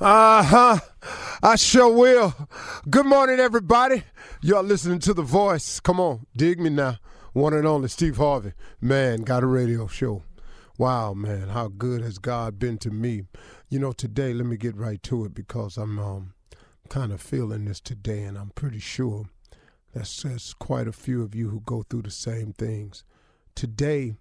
Uh huh. I sure will. Good morning, everybody. Y'all listening to The Voice. Come on, dig me now. One and only Steve Harvey. Man, got a radio show. Wow, man, how good has God been to me? You know, today, let me get right to it because I'm um, kind of feeling this today, and I'm pretty sure that's, that's quite a few of you who go through the same things. Today,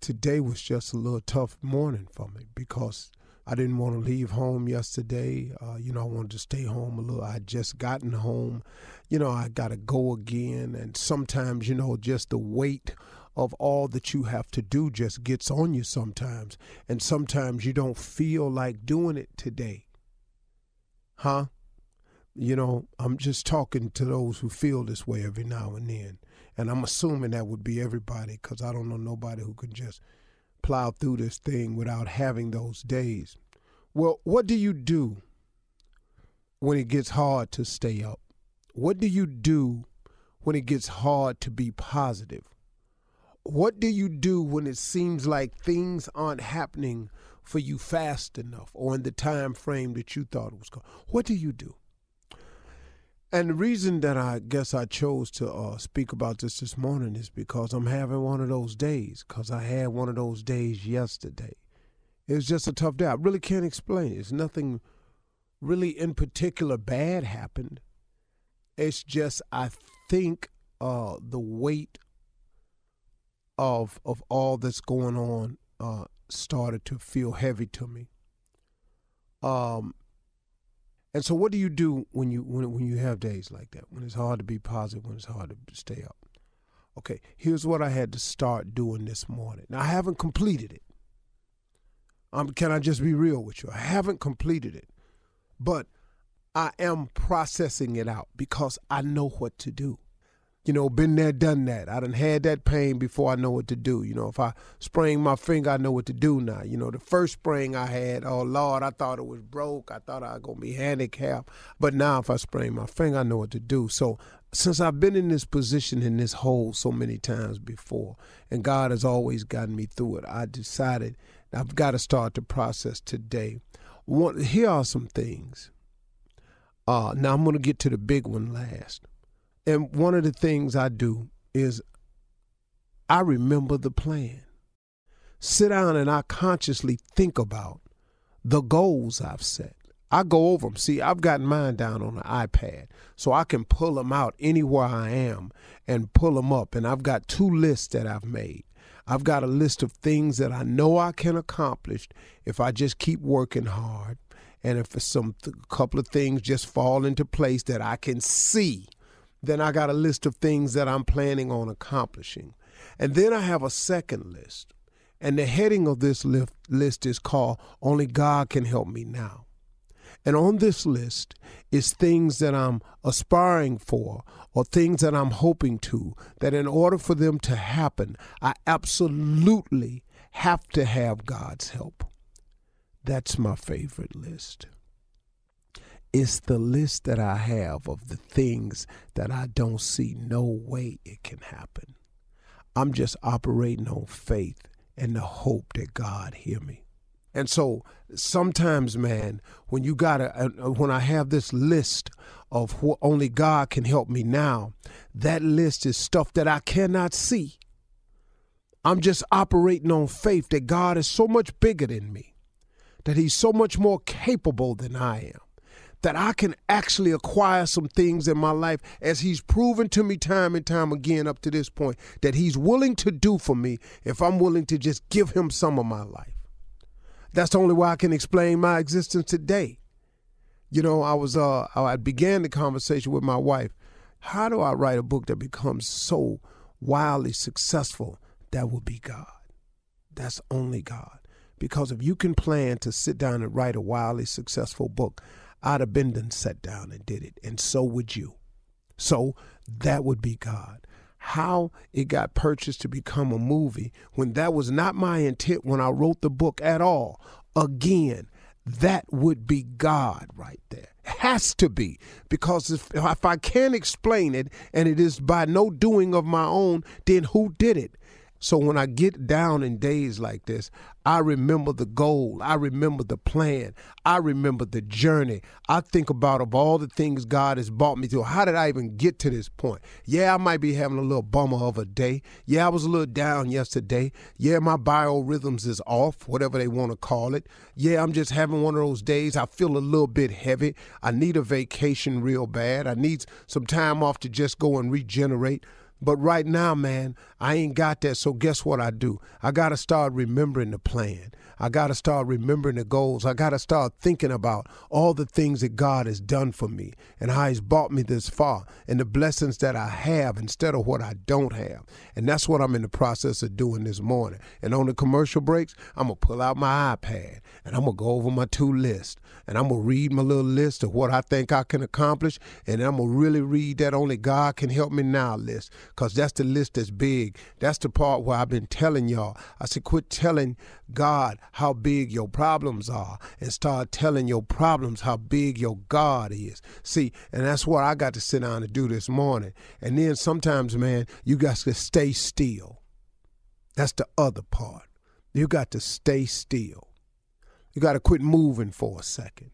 today was just a little tough morning for me because I didn't want to leave home yesterday. Uh, you know, I wanted to stay home a little. I just gotten home. You know, I got to go again. And sometimes, you know, just the weight of all that you have to do just gets on you sometimes. And sometimes you don't feel like doing it today. Huh? You know, I'm just talking to those who feel this way every now and then. And I'm assuming that would be everybody because I don't know nobody who can just plow through this thing without having those days. Well, what do you do when it gets hard to stay up? What do you do when it gets hard to be positive? What do you do when it seems like things aren't happening for you fast enough or in the time frame that you thought it was going? What do you do? And the reason that I guess I chose to uh, speak about this this morning is because I'm having one of those days. Because I had one of those days yesterday. It was just a tough day. I really can't explain it. It's nothing really in particular bad happened. It's just I think uh, the weight of of all that's going on uh, started to feel heavy to me. Um, and so, what do you do when you when when you have days like that? When it's hard to be positive, when it's hard to stay up. Okay, here's what I had to start doing this morning. Now, I haven't completed it. Um, can I just be real with you? I haven't completed it, but I am processing it out because I know what to do you know, been there, done that. I done had that pain before I know what to do. You know, if I sprain my finger, I know what to do now. You know, the first sprain I had, oh Lord, I thought it was broke. I thought I was gonna be handicapped. But now if I sprain my finger, I know what to do. So since I've been in this position in this hole so many times before, and God has always gotten me through it, I decided I've got to start the process today. One, here are some things. Uh, now I'm to get to the big one last. And one of the things I do is I remember the plan. Sit down and I consciously think about the goals I've set. I go over them. See, I've got mine down on the iPad, so I can pull them out anywhere I am and pull them up. And I've got two lists that I've made. I've got a list of things that I know I can accomplish if I just keep working hard, and if some couple of things just fall into place that I can see. Then I got a list of things that I'm planning on accomplishing. And then I have a second list. And the heading of this list is called Only God Can Help Me Now. And on this list is things that I'm aspiring for or things that I'm hoping to, that in order for them to happen, I absolutely have to have God's help. That's my favorite list. It's the list that I have of the things that I don't see no way it can happen. I'm just operating on faith and the hope that God hear me. And so sometimes, man, when you got to, uh, when I have this list of what only God can help me now, that list is stuff that I cannot see. I'm just operating on faith that God is so much bigger than me, that He's so much more capable than I am that I can actually acquire some things in my life as he's proven to me time and time again up to this point that he's willing to do for me if I'm willing to just give him some of my life. That's the only way I can explain my existence today. You know, I was uh I began the conversation with my wife. How do I write a book that becomes so wildly successful? That would be God. That's only God. Because if you can plan to sit down and write a wildly successful book, I'd have been done sat down and did it, and so would you. So that would be God how it got purchased to become a movie when that was not my intent when I wrote the book at all. Again, that would be God right there. Has to be. Because if, if I can't explain it and it is by no doing of my own, then who did it? So when I get down in days like this, I remember the goal. I remember the plan. I remember the journey. I think about of all the things God has brought me through. How did I even get to this point? Yeah, I might be having a little bummer of a day. Yeah, I was a little down yesterday. Yeah, my biorhythms is off, whatever they want to call it. Yeah, I'm just having one of those days. I feel a little bit heavy. I need a vacation real bad. I need some time off to just go and regenerate. But right now, man, I ain't got that. So guess what I do? I got to start remembering the plan. I got to start remembering the goals. I got to start thinking about all the things that God has done for me and how He's brought me this far and the blessings that I have instead of what I don't have. And that's what I'm in the process of doing this morning. And on the commercial breaks, I'm going to pull out my iPad and I'm going to go over my two list and I'm going to read my little list of what I think I can accomplish. And I'm going to really read that only God can help me now list because that's the list that's big. That's the part where I've been telling y'all. I said, quit telling God how big your problems are and start telling your problems how big your God is. See, and that's what I got to sit down and do this morning. And then sometimes, man, you got to stay still. That's the other part. You got to stay still. You got to quit moving for a second.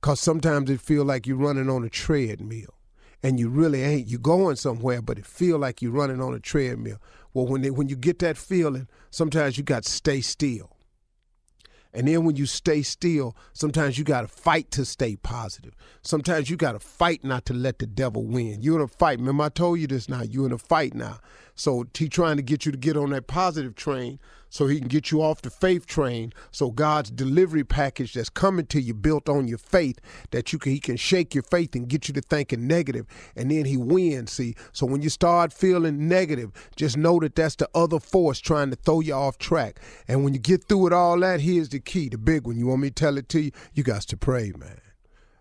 Because sometimes it feel like you're running on a treadmill and you really ain't. You're going somewhere, but it feel like you're running on a treadmill. Well, when they, when you get that feeling, sometimes you got to stay still. And then when you stay still, sometimes you got to fight to stay positive. Sometimes you got to fight not to let the devil win. You're in a fight. Remember, I told you this now. You're in a fight now. So he trying to get you to get on that positive train so he can get you off the faith train. So God's delivery package that's coming to you built on your faith that you can he can shake your faith and get you to thinking negative, and then he wins. See, so when you start feeling negative, just know that that's the other force trying to throw you off track. And when you get through it all, that here's the key, the big one. You want me to tell it to you? You got to pray, man.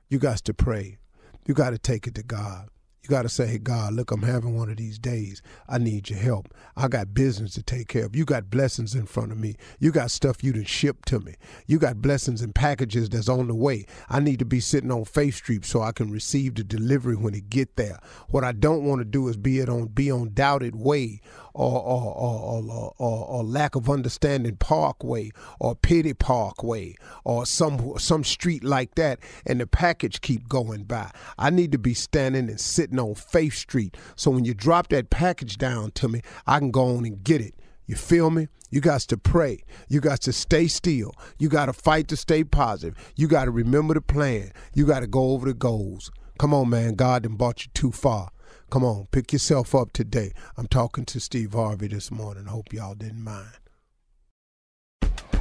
You got to pray. You got to take it to God. You got to say, hey, God, look, I'm having one of these days. I need your help. I got business to take care of. You got blessings in front of me. You got stuff you done ship to me. You got blessings and packages that's on the way. I need to be sitting on Faith Street so I can receive the delivery when it get there. What I don't want to do is be it on be on doubted way or or, or, or, or, lack of understanding Parkway or Pity Parkway or some some street like that, and the package keep going by. I need to be standing and sitting on Faith Street, so when you drop that package down to me, I can go on and get it. You feel me? You got to pray. You got to stay still. You got to fight to stay positive. You got to remember the plan. You got to go over the goals. Come on, man. God done brought you too far. Come on, pick yourself up today. I'm talking to Steve Harvey this morning. Hope y'all didn't mind.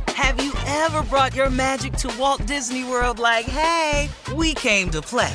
Have you ever brought your magic to Walt Disney World like, hey, we came to play?